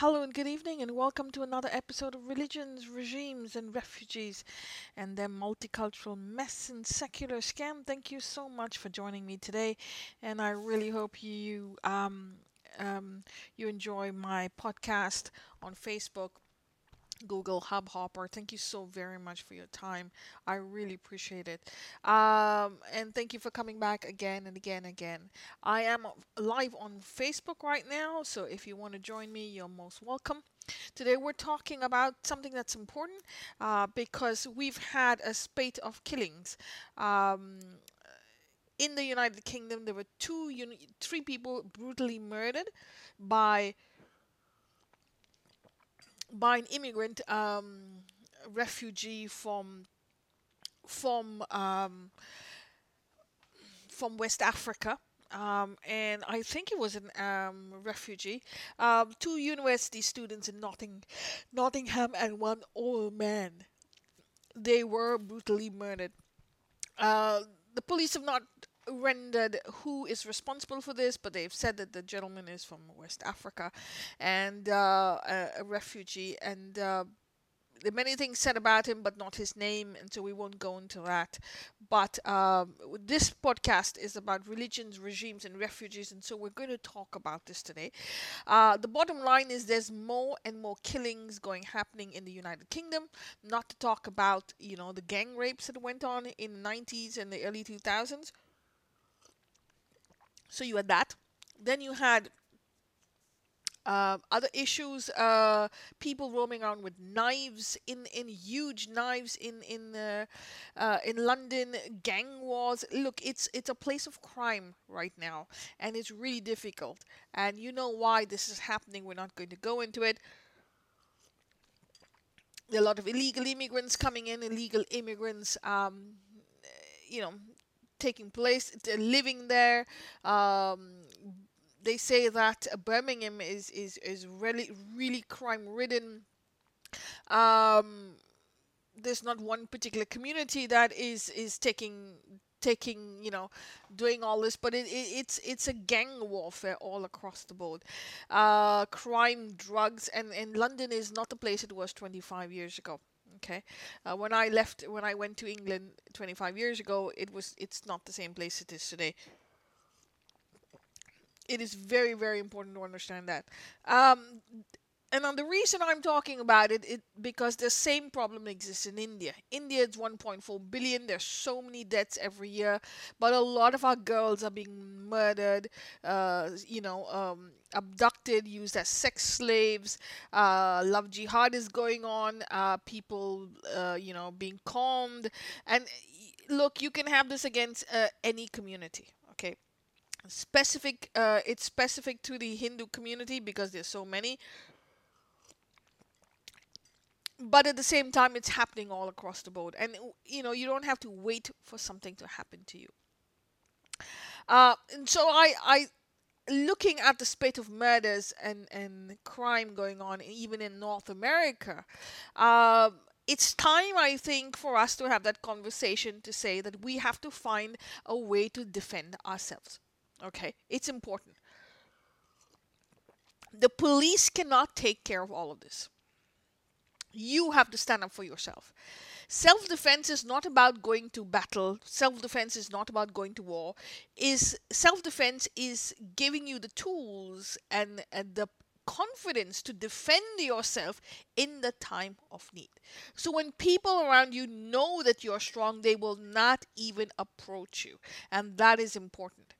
Hello and good evening, and welcome to another episode of Religions, Regimes, and Refugees and their multicultural mess and secular scam. Thank you so much for joining me today, and I really hope you um, um, you enjoy my podcast on Facebook Google Hubhopper. Thank you so very much for your time. I really appreciate it. Um, and thank you for coming back again and again and again. I am live on Facebook right now, so if you want to join me, you're most welcome. Today we're talking about something that's important uh, because we've had a spate of killings. Um, in the United Kingdom, there were two, uni- three people brutally murdered by by an immigrant um, refugee from from um, from West Africa. Um, and I think it was a um, refugee. Um, two university students in Notting, Nottingham and one old man. They were brutally murdered. Uh, the police have not rendered who is responsible for this, but they've said that the gentleman is from West Africa and uh, a, a, refugee, and uh, there are many things said about him, but not his name, and so we won't go into that. But um, this podcast is about religions, regimes, and refugees, and so we're going to talk about this today. Uh, the bottom line is there's more and more killings going happening in the United Kingdom. Not to talk about you know the gang rapes that went on in the 90s and the early 2000s. So you had that. Then you had uh, other issues, uh, people roaming around with knives in, in huge knives in in uh, in London, gang wars. Look, it's it's a place of crime right now, and it's really difficult. And you know why this is happening. We're not going to go into it. There are a lot of illegal immigrants coming in, illegal immigrants, um, you know, taking place, living there. Um, they say that Birmingham is is is really really crime ridden. Um, there's not one particular community that is is taking taking you know doing all this but it, it, it's it's a gang warfare all across the board uh, crime drugs and and london is not the place it was 25 years ago Okay, uh, when I left, when I went to England 25 years ago, it was it's not the same place it is today. It is very very important to understand that. Um, and on the reason I'm talking about it, it because the same problem exists in India. India is 1.4 billion. There's so many deaths every year, but a lot of our girls are being murdered, uh, you know, um, abducted, used as sex slaves. Uh, love jihad is going on. Uh, people, uh, you know, being calmed. And look, you can have this against uh, any community. Okay specific uh, it's specific to the hindu community because there's so many but at the same time it's happening all across the board. And you know you don't have to wait for something to happen to you. Uh, and so i i looking at the spate of murders and and crime going on even in north america uh, it's time i think for us to have that conversation to say that we have to find a way to defend ourselves. Okay? It's important. The police cannot take care of all of this you have to stand up for yourself. Self defense is not about going to battle. Self defense is not about going to war. Is self defense is giving you the tools and, and the confidence to defend yourself in the time of need. So when people around you know that you're strong, they will not even approach you. And that is important.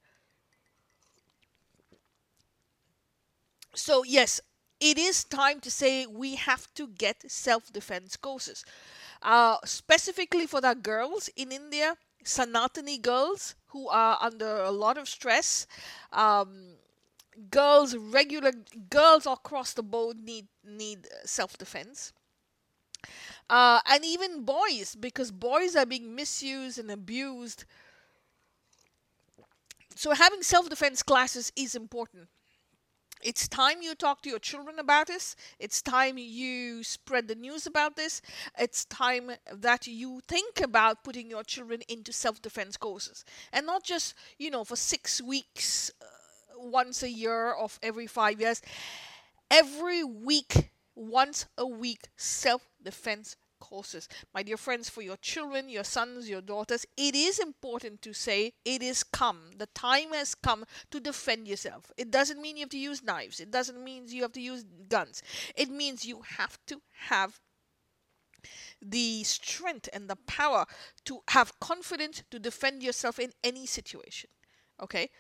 So, yes, it is time to say we have to get self defense courses. Uh, specifically for the girls in India, Sanatani girls who are under a lot of stress. Um, girls, regular girls across the board need need self defense. Uh, and even boys, because boys are being misused and abused. So having self defense classes is important. It's time you talk to your children about this. It's time you spread the news about this. It's time that you think about putting your children into self defense courses and not just, you know, for six weeks uh, once a year or every five years. every week, once a week, self defense courses. My dear friends, for your children, your sons, your daughters, it is important to say it is come. The time has come to defend yourself. It doesn't mean you have to use knives, it doesn't mean you have to use guns. It means you have to have the strength and the power to have confidence to defend yourself in any situation. Okay?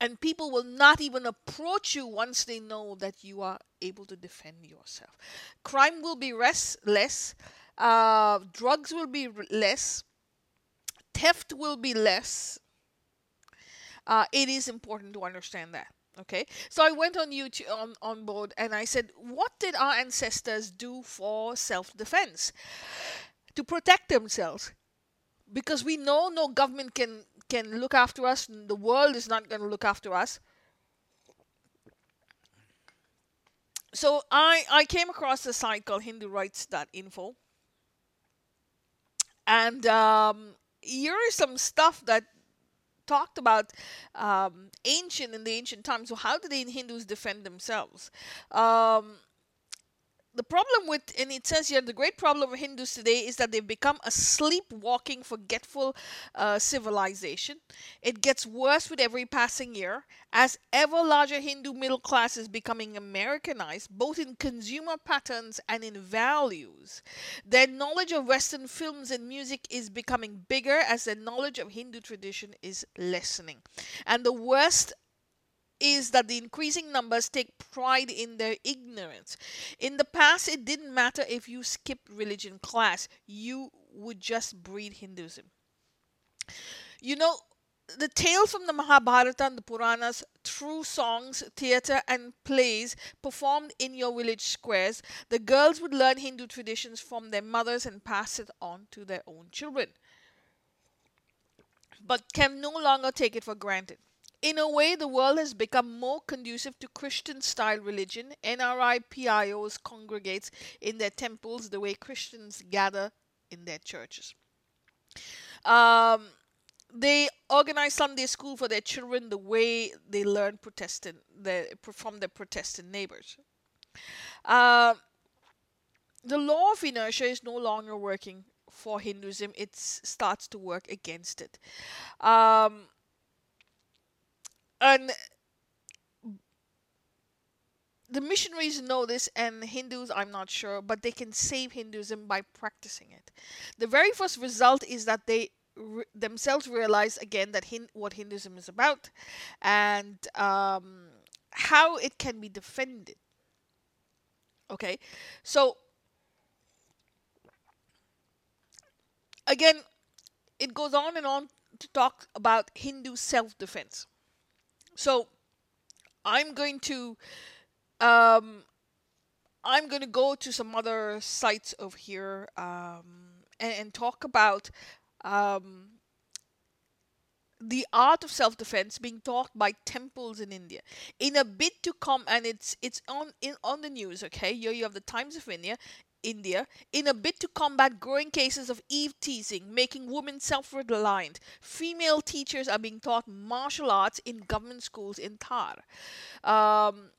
And people will not even approach you once they know that you are able to defend yourself. Crime will be less, less uh, drugs will be less, theft will be less. Uh, it is important to understand that. Okay, so I went on YouTube on, on board and I said, what did our ancestors do for self defense? To protect themselves. Because we know no government can can look after us, the world is not going to look after us. So I I came across a site called HinduRights.info, and um, here is some stuff that talked about um, ancient in the ancient times. So how did the Hindus defend themselves? Um, the problem with, and it says here, the great problem of Hindus today is that they've become a sleepwalking, forgetful uh, civilization. It gets worse with every passing year as ever larger Hindu middle class is becoming Americanized, both in consumer patterns and in values. Their knowledge of Western films and music is becoming bigger as their knowledge of Hindu tradition is lessening. And the worst is that the increasing numbers take pride in their ignorance. In the past, it didn't matter if you skipped religion class, you would just breed Hinduism. You know, the tales from the Mahabharata and the Puranas through songs, theatre, and plays performed in your village squares, the girls would learn Hindu traditions from their mothers and pass it on to their own children. But can no longer take it for granted. In a way, the world has become more conducive to Christian style religion. NRI PIOs congregates in their temples the way Christians gather in their churches. Um, they organize Sunday school for their children the way they learn Protestant the, from their Protestant neighbors. Uh, the law of inertia is no longer working for Hinduism; it starts to work against it. Um, and the missionaries know this and hindus i'm not sure but they can save hinduism by practicing it. The very first result is that they re- themselves realize again that hin- what hinduism is about and um, how it can be defended. Okay? So again it goes on and on to talk about hindu self-defense so I'm going to um, I'm going to go to some other sites over here um, and, and, talk about um, the art of self-defense being taught by temples in India. In a bit to come, and it's it's on in on the news. Okay, here you have the Times of India. India in a bid to combat growing cases of eve teasing, making women self reliant. Female teachers are being taught martial arts in government schools in Thar. Um,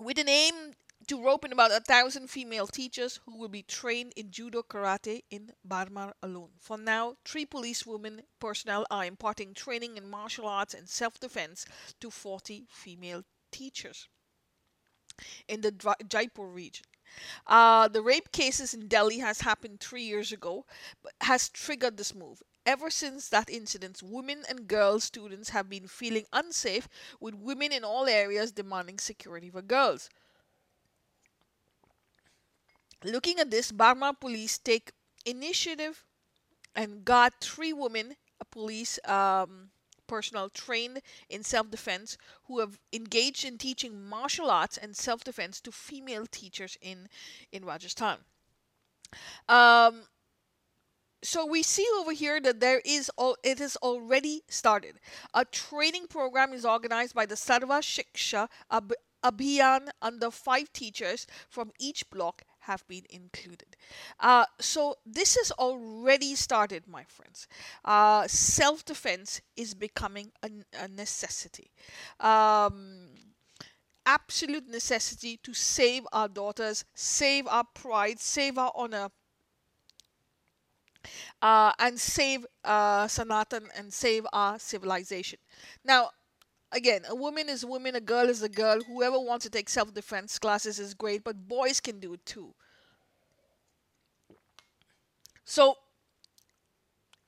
with an aim to rope in about a thousand female teachers who will be trained in judo karate in Barmer alone. For now, three police women personnel are imparting training in martial arts and self defense to 40 female teachers in the Jaipur region. Uh, the rape cases in Delhi has happened three years ago, but has triggered this move. Ever since that incident, women and girl students have been feeling unsafe, with women in all areas demanding security for girls. Looking at this, Barmer police take initiative and got three women, a police um, personnel trained in self defense who have engaged in teaching martial arts and self defense to female teachers in, in Rajasthan. Um, so we see over here that there is all it has already started. A training program is organized by the Sarva Shiksha Ab- Abhiyan under five teachers from each block have been included. Uh, so this has already started, my friends. Uh, Self defense is becoming a, a necessity. Um, absolute necessity to save our daughters, save our pride, save our honor, uh, and save uh, Sanatan and save our civilization. Now, again, a woman is a woman, a girl is a girl. Whoever wants to take self defense classes is great, but boys can do it too. So,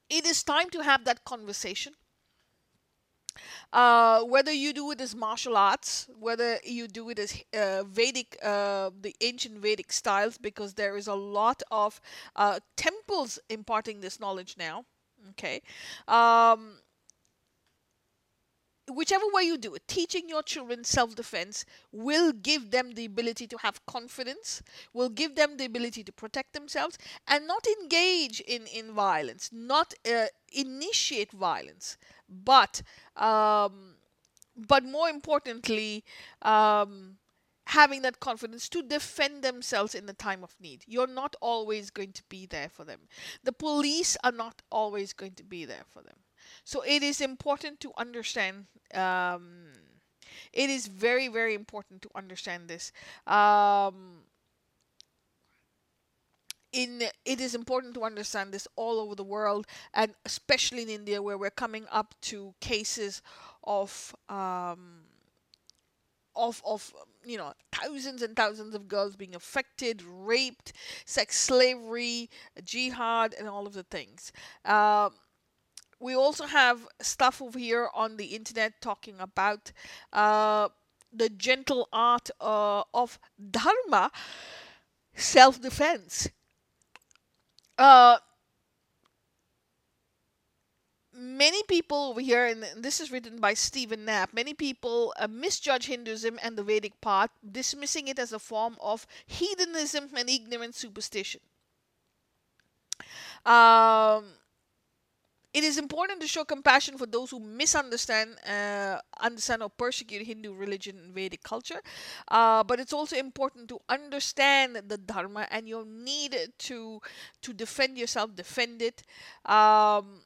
it is time to have that conversation. Uh, whether you do it as martial arts, whether you do it as uh, Vedic, uh, the ancient Vedic styles, because there is a lot of uh, temples imparting this knowledge now. Okay. Um, whichever way you do it, teaching your children self defense will give them the ability to have confidence, will give them the ability to protect themselves and not engage in, in violence, not uh, initiate violence, but um, but more importantly, um, having that confidence to defend themselves in the time of need. You're not always going to be there for them. The police are not always going to be there for them. So it is important to understand. Um, it is very, very important to understand this. Um, in it is important to understand this all over the world and especially in India where we're coming up to cases of um, of of you know thousands and thousands of girls being affected, raped, sex slavery, jihad, and all of the things. Um, we also have stuff over here on the internet talking about uh, the gentle art uh, of dharma, self defense. Uh, many people over here, and this is written by Stephen Knapp, many people uh, misjudge Hinduism and the Vedic path, dismissing it as a form of heathenism and ignorant superstition. Um, it is important to show compassion for those who misunderstand, uh, understand or persecute Hindu religion and Vedic culture. Uh, but it's also important to understand the Dharma and your need to to defend yourself, defend it. Um,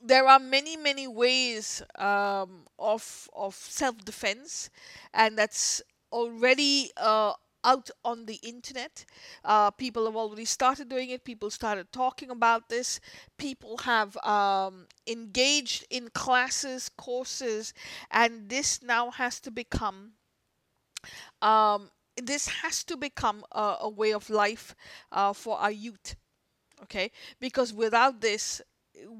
there are many many ways um, of of self defense, and that's already uh, out on the internet. Uh, people have already started doing it. People started talking about this. People have um, engaged in classes, courses, and this now has to become. Um, this has to become a, a way of life uh, for our youth, okay? Because without this,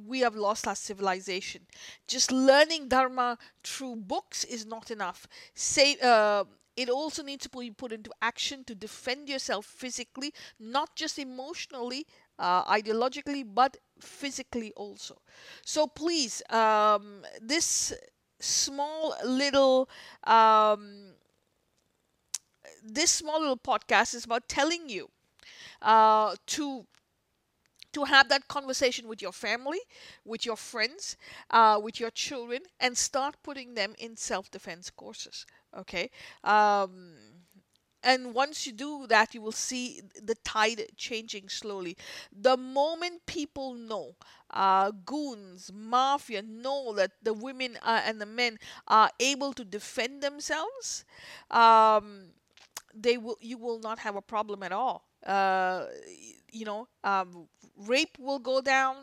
we have lost our civilization. Just learning Dharma through books is not enough. Say, uh, it also needs to be put into action to defend yourself physically, not just emotionally, uh, ideologically, but physically also. So please, um, this small little um, this small little podcast is about telling you uh, to to have that conversation with your family, with your friends, uh, with your children, and start putting them in self defense courses. Okay. Um, and once you do that, you will see the tide changing slowly. The moment people know, uh, goons, mafia know that the women uh, and the men are able to defend themselves, um, they will. You will not have a problem at all. Uh, you know, um, rape will go down,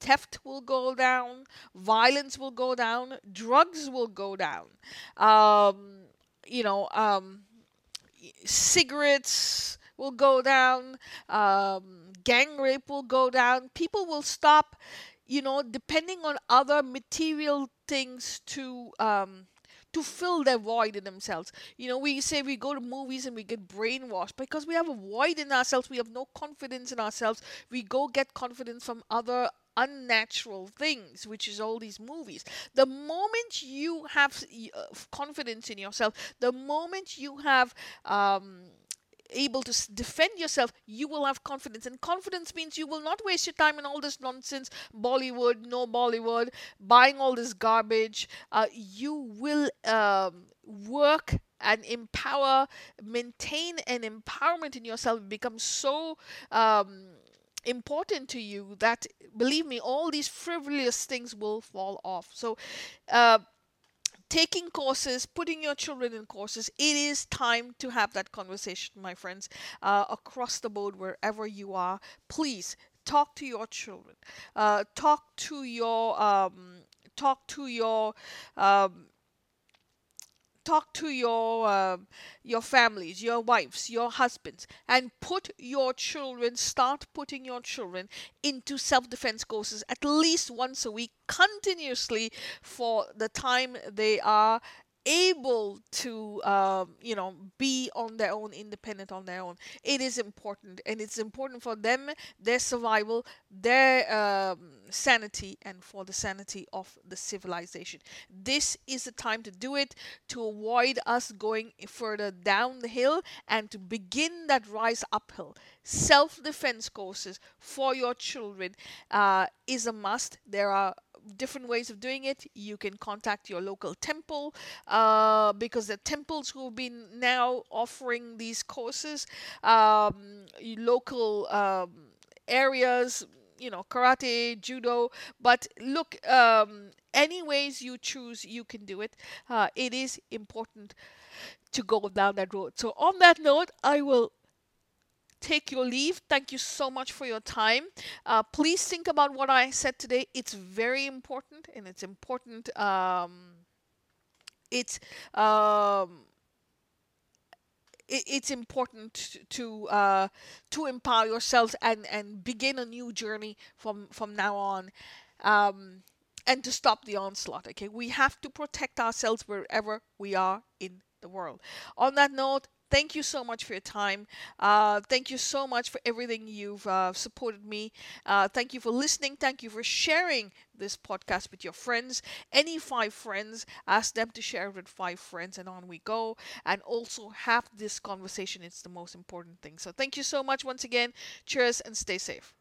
theft will go down, violence will go down, drugs will go down. Um, you know, um, cigarettes will go down, um, gang rape will go down. People will stop, you know, depending on other material things to um, to fill their void in themselves. You know, we say we go to movies and we get brainwashed because we have a void in ourselves. We have no confidence in ourselves. We go get confidence from other unnatural things, which is all these movies. The moment you have uh, confidence in yourself, the moment you have um, able to defend yourself, you will have confidence. And confidence means you will not waste your time in all this nonsense, Bollywood, no Bollywood, buying all this garbage. Uh, you will um, work and empower, maintain an empowerment in yourself, become so. Um, important to you that believe me all these frivolous things will fall off so uh, taking courses, putting your children in courses, it is time to have that conversation, my friends, uh, across the board, wherever you are. Please talk to your children, uh, talk to your, um, talk to your. Um, talk to your um, your families your wives your husbands and put your children start putting your children into self-defense courses at least once a week continuously for the time they are able to um, you know be on their own independent on their own. It is important and it's important for them their survival their um, sanity and for the sanity of the civilization. This is the time to do it to avoid us going further down the hill and to begin that rise uphill. Self-defense courses for your children uh, is a must. There are different ways of doing it. You can contact your local temple uh, because the temples who have been now offering these courses, um, local um, areas, you know, karate, judo. But look, um, any ways you choose, you can do it. Uh, it is important to go down that road. So, on that note, I will take your leave. Thank you so much for your time. Uh, please think about what I said today. It's very important, and it's important. Um, it's um, it, it's important to uh, to empower yourselves and and begin a new journey from from now on. Um, and to stop the onslaught. Okay, we have to protect ourselves wherever we are in the world. On that note, thank you so much for your time. Uh, thank you so much for everything you've uh, supported me. Uh, thank you for listening. Thank you for sharing this podcast with your friends. Any five friends, ask them to share it with five friends, and on we go. And also have this conversation. It's the most important thing. So thank you so much once again. Cheers and stay safe.